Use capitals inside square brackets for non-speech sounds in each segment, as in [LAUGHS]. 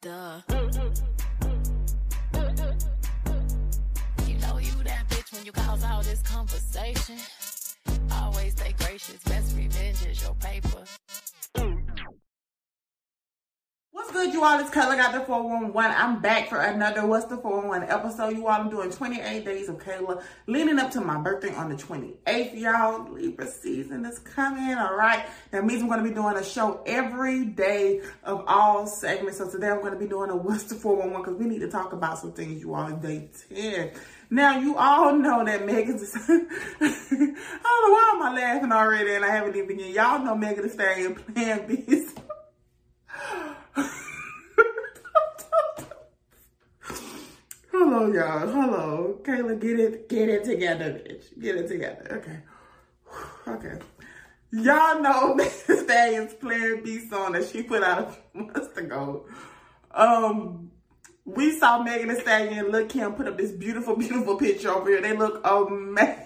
Duh. You know you that bitch when you cause all this conversation. Always stay gracious. Best revenge is your paper. You all? It's Kayla got the 411. I'm back for another What's the 411 episode. You all, I'm doing 28 days of Kayla leading up to my birthday on the 28th, y'all. Libra season is coming, all right? That means I'm going to be doing a show every day of all segments. So today I'm going to be doing a What's the 411 because we need to talk about some things, you all, in day 10. Now, you all know that Megan's, I [LAUGHS] don't oh, know why am I laughing already and I haven't even. Y'all know Megan Thee Stallion Plan B. [LAUGHS] Hello, y'all. Hello. Kayla, get it, get it together, bitch. Get it together. Okay. [SIGHS] Okay. Y'all know Megan Stallion's Plan B song that she put out a few months ago. Um, we saw Megan Thee Stallion and Lil Kim put up this beautiful, beautiful picture over here. They look amazing.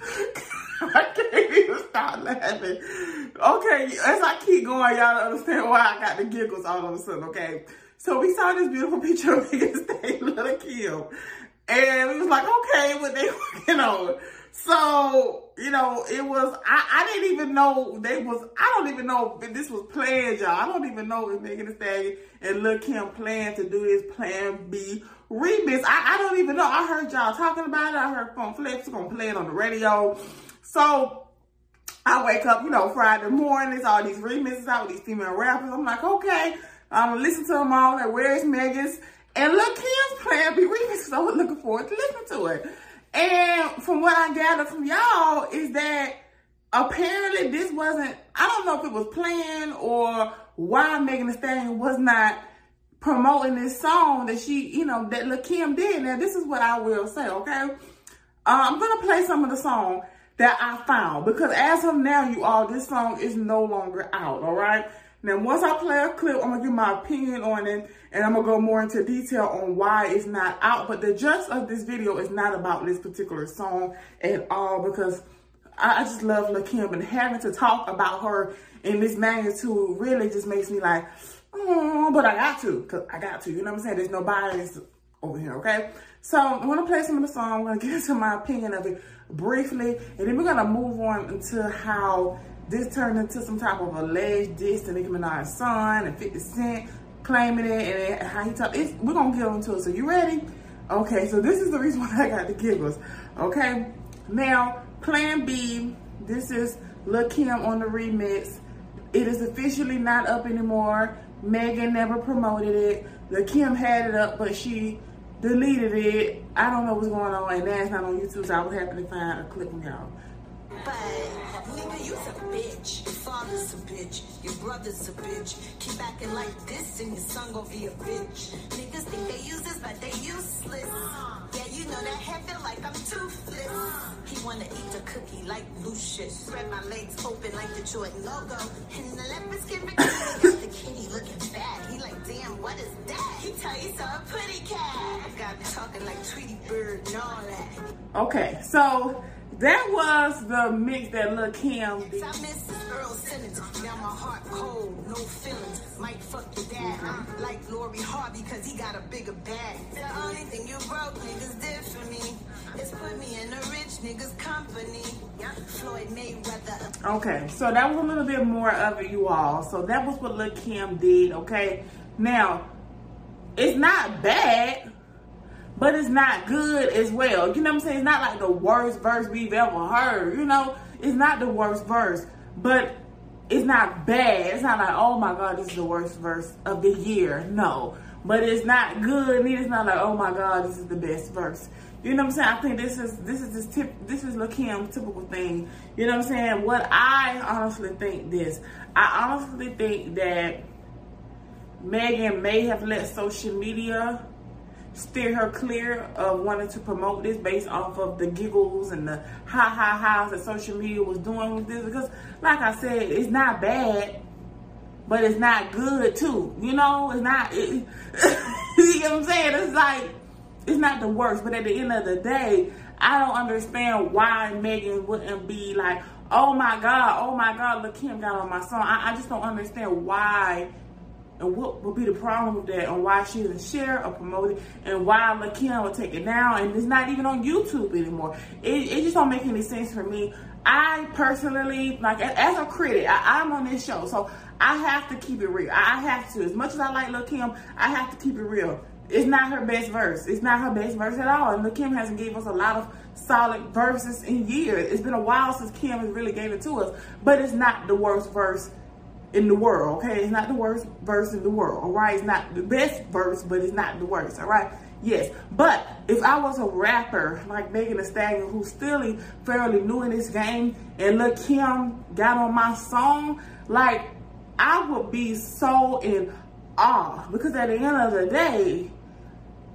[LAUGHS] I can't even stop laughing. Okay, as I keep going, y'all understand why I got the giggles all of a sudden, okay? So we saw this beautiful picture of [LAUGHS] Megan Lil Kim. And we was like, okay, what they [LAUGHS] working on. So, you know, it was, I, I didn't even know they was, I don't even know if this was planned, y'all. I don't even know if Megan Thee Stallion and Lil Kim planned to do his Plan B remix. I, I don't even know. I heard y'all talking about it. I heard Funk Flex gonna play it on the radio. So, I wake up, you know, Friday morning, it's all these remixes out with these female rappers. I'm like, okay, I'm gonna listen to them all. Like, where's Megan's? And Lil Kim's Plan B remix. So [LAUGHS] looking forward to listening to it. And from what I gathered from y'all is that apparently this wasn't, I don't know if it was planned or why Megan Thee Stallion was not promoting this song that she, you know, that Lil Kim did. Now, this is what I will say, okay? Uh, I'm going to play some of the song that I found because as of now, you all, this song is no longer out, all right? Now, once I play a clip, I'm to give my opinion on it, and I'm to go more into detail on why it's not out. But the gist of this video is not about this particular song at all, because I, just love Lil Kim, and having to talk about her in this magnitude really just makes me like, oh, but I got to, because I got to. You know what I'm saying? There's no bias over here, okay? So I'm to play some of the song. I'm to [LAUGHS] get into my opinion of it briefly, and then we're to move on into how this turned into some type of alleged diss to Nicki Minaj's son and 50 Cent claiming it and how he talked. It's, we're to get into it. So you ready? Okay, so this is the reason [LAUGHS] why I got the giggles. Okay, now Plan B, this is Lil Kim on the remix. It is officially not up anymore. Megan never promoted it. Lil Kim had it up, but she deleted it. I don't know what's going on, and that's not on YouTube, so I was happy to find a clip from y'all. Nigga, you's a bitch. Your father's a bitch. Your brother's a bitch. Keep acting like this and your son gon' be a bitch. Niggas think they use this, but they useless. Yeah, you know that hair feel like I'm toothless. He wanna eat the cookie like Lucius. Spread my legs open like the Jordan logo. And the leopard skin [COUGHS] got the kitty looking fat. He like, damn, what is that? He tell you so a pretty cat. Got me talking like Tweety Bird and all that. Okay, so that was the mix that Lil Kim did. I miss Earl Simmons. Now my heart cold, no feelings. Might fuck your dad. I'm like Lori Harvey, cause he got a bigger bag. The only thing you broke niggas did for me is put me in a rich niggas company. Floyd Mayweather. Okay, so that was a little bit more of it, you all. So that was what Lil Kim did, okay? Now, it's not bad, but it's not good as well. You know what I'm saying? It's not like the worst verse we've ever heard, you know? It's not the worst verse, but it's not bad. It's not like, oh my God, this is the worst verse of the year. No. But it's not good. It's not like, oh my God, this is the best verse. You know what I'm saying? I think this is this is this tip this is Lil typical thing. You know what I'm saying? What I honestly think this. I honestly think that Megan may have let social media steer her clear of wanting to promote this based off of the giggles and the ha ha ha's that social media was doing with this because like I said, it's not bad, but it's not good too. You know, it's not it, [LAUGHS] you know what I'm saying? It's like it's not the worst, but at the end of the day, I don't understand why Megan wouldn't be like, oh my God, oh my God, look, Kim got on my song. I, I just don't understand why and what would be the problem with that and why she doesn't share or promote it and why Lil Kim would take it down and it's not even on YouTube anymore. It, it just don't make any sense for me. I personally, like as a critic, I, am on this show, so I have to keep it real. I have to. As much as I like Lil Kim, I have to keep it real. It's not her best verse. It's not her best verse at all. And Lil Kim hasn't gave us a lot of solid verses in years. It's been a while since Kim has really gave it to us, but it's not the worst verse in the world, okay? It's not the worst verse in the world, all right? It's not the best verse, but it's not the worst, all right? Yes, but if I was a rapper like Megan Thee Stallion who's still fairly new in this game and Lil Kim got on my song, like I would be so in awe because at the end of the day,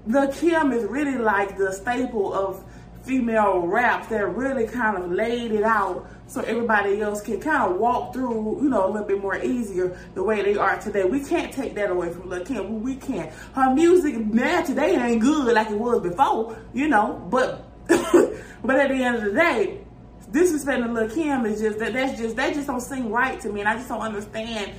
Lil Kim is really like the staple of female raps that really kind of laid it out so everybody else can kind of walk through, you know, a little bit more easier the way they are today. We can't take that away from Lil Kim. We can't. Her music now today ain't good like it was before, you know, but [LAUGHS] but at the end of the day, disrespecting Lil Kim is just that that's just that just don't seem right to me, and I just don't understand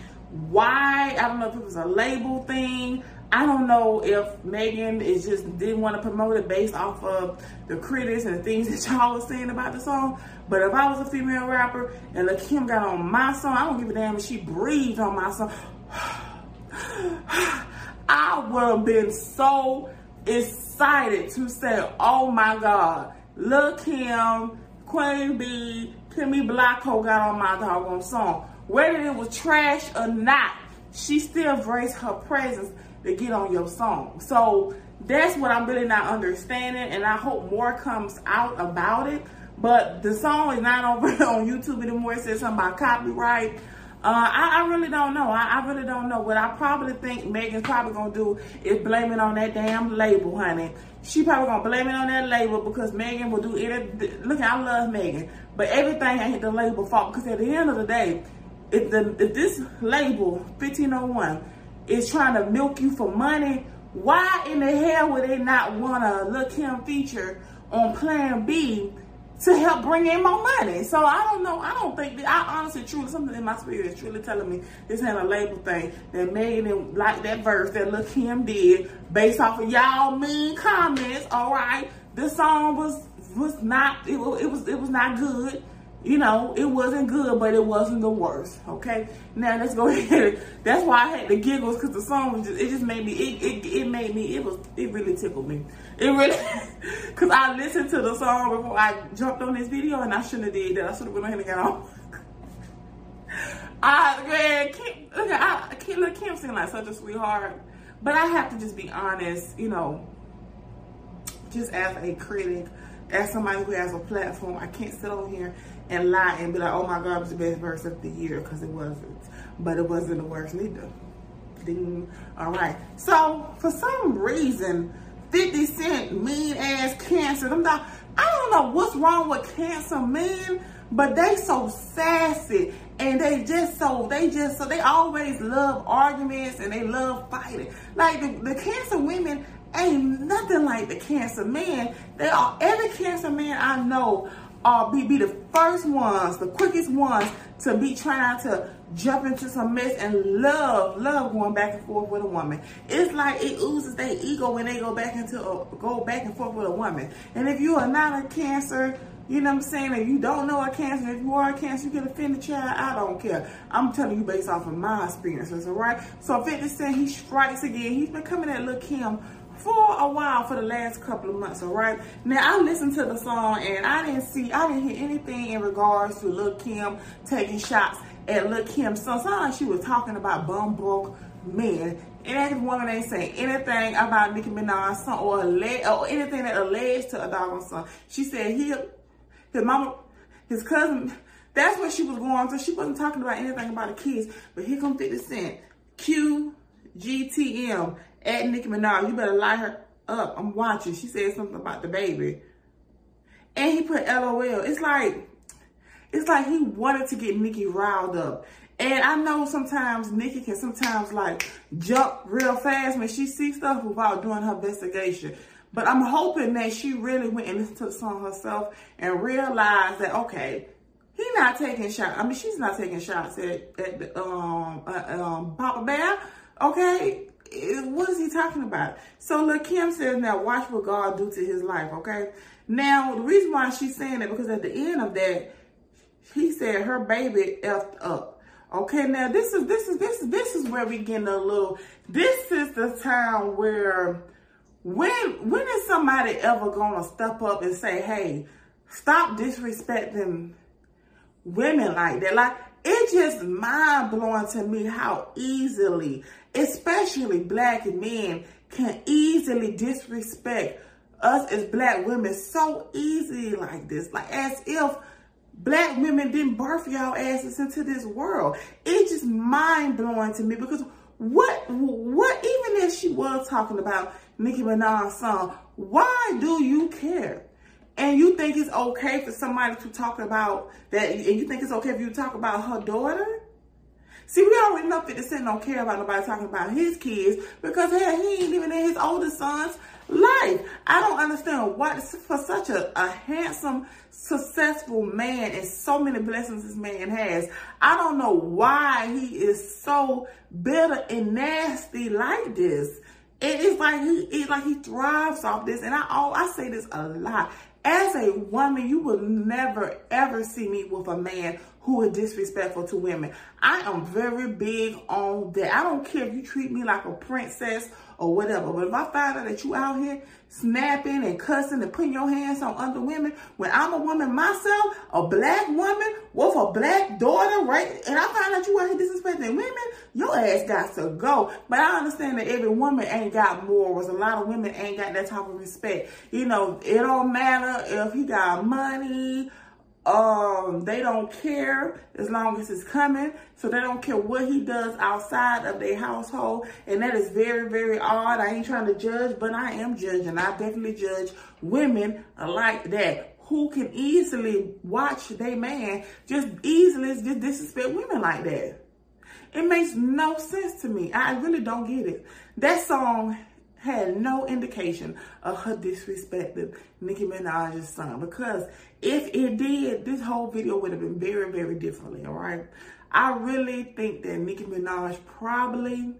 why. I don't know if it was a label thing. I don't know if Megan is just didn't want to promote it based off of the critics and the things [LAUGHS] that y'all was saying about the song. But if I was a female rapper and Lil Kim got on my song, I don't give a damn if she breathed on my song. [SIGHS] I would have been so excited to say, oh my God, Lil Kim, Queen B, Kimmy Blanco got on my doggone song. Whether it was trash or not, she still graced her presence to get on your song. So that's what I'm really not understanding, and I hope more comes out about it. But the song is not [LAUGHS] over on YouTube anymore. It says something about copyright. Uh, I, I, really don't know. I, I, really don't know. What I probably think Megan's probably gonna do is blame it on that damn label, honey. She probably gonna blame it on that label because Megan will do it. Look, I love Megan, but everything ain't the label fault. Because at the end of the day, if the if this label 1501 is trying to milk you for money, why in the hell would they not want to Lil Kim feature on Plan B to help bring in more money? So I don't know. I don't think that, I honestly, truly, something in my spirit is truly telling me this ain't a label thing that made didn't like that verse that Lil Kim did based off of y'all mean comments. All right, this song was was not it, it was it was not good you know, it wasn't good, but it wasn't the worst. Okay. Now let's go [LAUGHS] ahead. That's why I had the giggles because the song was just, it just made me, it, it, it made me, it was, it really tickled me. It really, [LAUGHS] because I listened to the song before I jumped on this video and I shouldn't have did that. I should have went ahead and got on. [LAUGHS] I, Kim, look at, I, Kim, look, Kim seemed like such a sweetheart. But I have to just be honest, you know, just as a critic, as somebody who has a platform, I can't sit on here and lie and be like, oh my God, it was the best verse of the year because it wasn't. But it wasn't the worst neither. Ding. All right. So for some reason, 50 Cent mean ass cancer. I'm not, I don't know what's wrong with cancer men, but they so sassy and they just so they just so they always love arguments and they love fighting. Like the, the cancer women ain't nothing like the cancer man. They are every cancer man I know are be, be the first ones, the quickest ones to be trying to jump into some mess and love, love going back and forth with a woman. It's like it oozes their ego when they go back into a, go back and forth with a woman. And if you are not a cancer, you know what I'm saying, If you don't know a cancer, if you are a cancer, you can offend the child, I don't care. I'm telling you based off of my experiences, all right? So 50 Cent, he strikes again. He's been coming at Lil Kim for a while for the last couple of months, all right? Now, I listened to the song and I didn't see, I didn't hear anything in regards to Lil Kim taking shots at Lil Kim's son. Sounded like she was talking about bum broke men. And that woman ain't saying anything about Nicki Minaj's son or, or anything that alleged to a dog son. She said he, his mama, his cousin, that's what she was going through. She wasn't talking about anything about the kids. But here come 50 Cent. Q, GTM at Nicki Minaj. You better lie her up. I'm watching. She said something about the baby. And he put LOL. It's like, it's like he wanted to get Nicki riled up. And I know sometimes Nicki can sometimes like jump real fast when she sees stuff without doing her investigation. But I'm hoping that she really went and listened to the song herself and realized that, okay, he's not taking shots. I mean, she's not taking shots at, at um, uh, um, Papa Bear Okay? What is he talking about? So Lil Kim says, now watch what God do to his life, okay? Now, the reason why she's saying that, because at the end of that, he said her baby effed up. Okay, now this is this is this is this is where we getting a little this is the time where when when is somebody ever gonna step up and say, hey, stop disrespecting women like that? Like it's just mind blowing to me how easily, especially black men, can easily disrespect us as black women so easily like this. Like as if black women didn't birth y'all asses into this world. It's just mind blowing to me because what what even if she was talking about Nicki Minaj's song, why do you care? And you think it's okay for somebody to talk about that, and you think it's okay for you talk about her daughter? See, we already know 50 Cent don't care about nobody talking about his kids because hell, he ain't even in his oldest son's life. I don't understand why, for such a, a handsome, successful man and so many blessings this man has, I don't know why he is so bitter and nasty like this. It is like he, it's like he thrives off this. And I, oh, I say this a lot. As a woman, you will never ever see me with a man who is disrespectful to women. I am very big on that. I don't care if you treat me like a princess or whatever. But if I find out that you out here snapping and cussing and putting your hands on other women, when I'm a woman myself, a black woman with a black daughter, right? And I find out you out here disrespecting women, your ass got to go. But I understand that every woman ain't got morals. A lot of women ain't got that type of respect. You know, it don't matter if he got money um, they don't care as long as it's coming. So they don't care what he does outside of their household. And that is very, very odd. I ain't trying to judge, but I am judging. I definitely judge women like that who can easily watch their man just easily just disrespect women like that. It makes no sense to me. I really don't get it. That song had no indication of her disrespecting Nicki Minaj's son because if it did, this whole video would have been very, very differently, all right? I really think that Nicki Minaj probably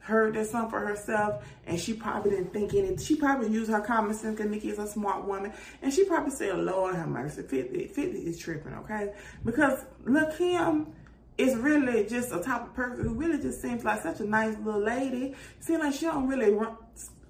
heard that song for herself and she probably didn't think anything. She probably used her common sense because Nicki is a smart woman and she probably said, Lord have mercy, 50, 50 is tripping, okay? Because look, him is really just a type of person who really just seems like such a nice little lady. Seems like she don't really run,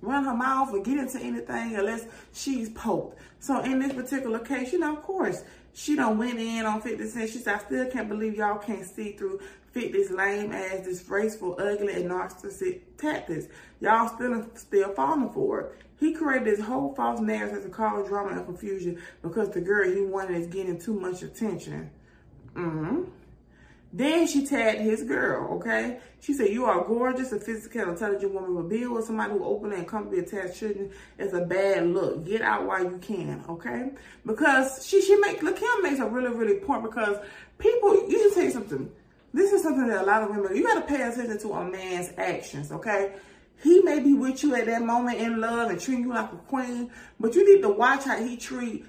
run her mouth or get into anything unless she's poked. So in this particular case, you know, of course, she don't went in on 50 Cent. She said, I still can't believe y'all can't see through 50's lame ass, disgraceful, ugly, and narcissistic tactics. Y'all still still falling for it. He created this whole false narrative to cause drama and confusion because the girl he wanted is getting too much attention. Mm-hmm. Then she tagged his girl, okay? She said, you are gorgeous, a physical, intelligent woman, but being with somebody who openly and comfortably attached children is a bad look. Get out while you can, okay? Because she she make, look, Kim makes a really, really point because people, you just say something. This is something that a lot of women, you got to pay attention to a man's actions, okay? He may be with you at that moment in love and treating you like a queen, but you need to watch how he treat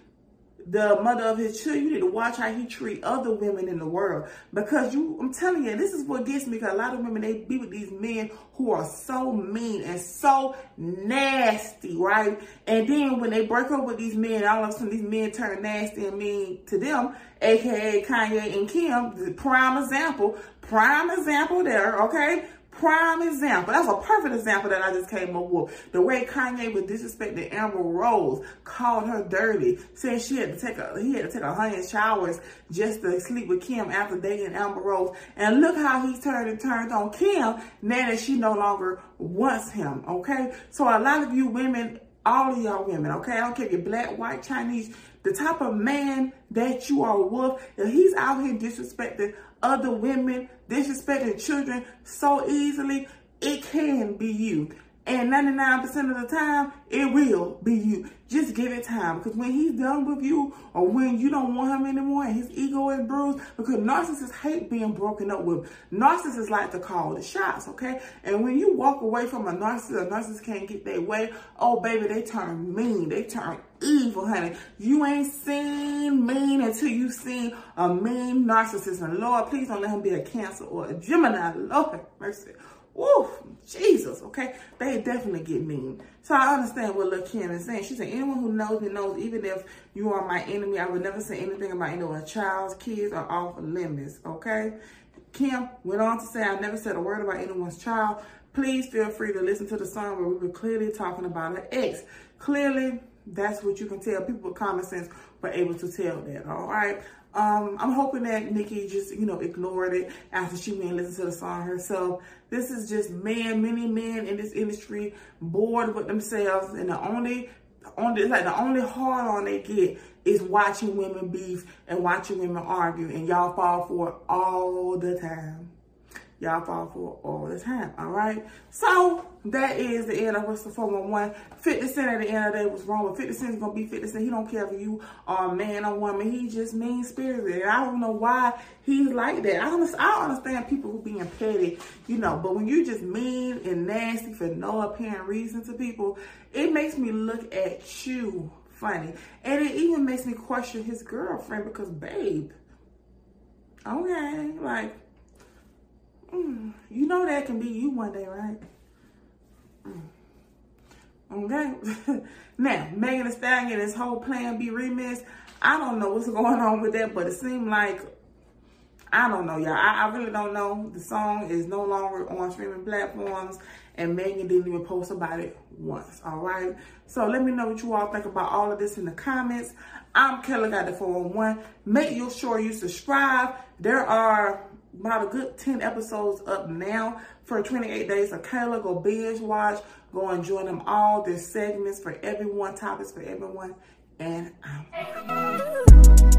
the mother of his children. You need to watch how he treat other women in the world. Because you, I'm telling you, this is what gets me. Because a lot of women, they be with these men who are so mean and so nasty, right? And then when they break up with these men, all of a sudden these men turn nasty and mean to them, aka Kanye and Kim, the prime example, prime example there, okay? Prime example. That's a perfect example that I just came up with. The way Kanye was disrespecting Amber Rose, called her dirty, said she had to take a he had to take a hundred showers just to sleep with Kim after dating Amber Rose. And look how he turned and turned on Kim now that she no longer wants him. Okay, so a lot of you women, all of y'all women, okay, I don't care if you're black, white, Chinese, the type of man that you are with, if he's out here disrespecting other women, disrespecting children so easily, it can be you. And 99% of the time, it will be you. Just give it time. Because when he's done with you, or when you don't want him anymore, and his ego is bruised, because narcissists hate being broken up with. Narcissists like to call the shots, okay? And when you walk away from a narcissist, a narcissist can't get their way, oh, baby, they turn mean. They turn evil, honey. You ain't seen mean until you've seen a mean narcissist. And Lord, please don't let him be a Cancer or a Gemini. Lord mercy. Woo! Jesus, okay? They definitely get mean. So I understand what Lil Kim is saying. She said, anyone who knows me knows even if you are my enemy, I would never say anything about anyone's child's kids are off limits, okay? Kim went on to say, I never said a word about anyone's child. Please feel free to listen to the song where we were clearly talking about her ex. Clearly, that's what you can tell. People with common sense were able to tell that, all right? Um, I'm hoping that Nicki just, you know, ignored it after she and listened to the song herself. This is just men, many men in this industry bored with themselves, and the only, only like the only hard on they get is watching women beef and watching women argue, and y'all fall for it all the time y'all fall for all the time, all right? So that is the end of What's the 411. 50 Cent at the end of the day was wrong, but 50 Cent's gonna be 50 Cent. He don't care if you are a man or woman. He just mean spirited. I don't know why he's like that. I understand, I don't understand people who being petty, you know, but when you just mean and nasty for no apparent reason to people, it makes me look at you funny. And it even makes me question his girlfriend because, babe, okay, like, Mm, you know that can be you one day, right? Mm. Okay. [LAUGHS] now, Megan Thee Stallion, this whole Plan B remixed. I don't know what's going on with that, but it seemed like, I don't know, y'all. I, I really don't know. The song is no longer on streaming platforms, and Megan didn't even post about it once, all right? So let me know what you all think about all of this in the comments. I'm Kayla Got the 411. Make sure you subscribe. There are about a good 10 episodes up now for 28 days of Kayla. Go binge watch. Go enjoy them all. There's segments for everyone, topics for everyone. And I'm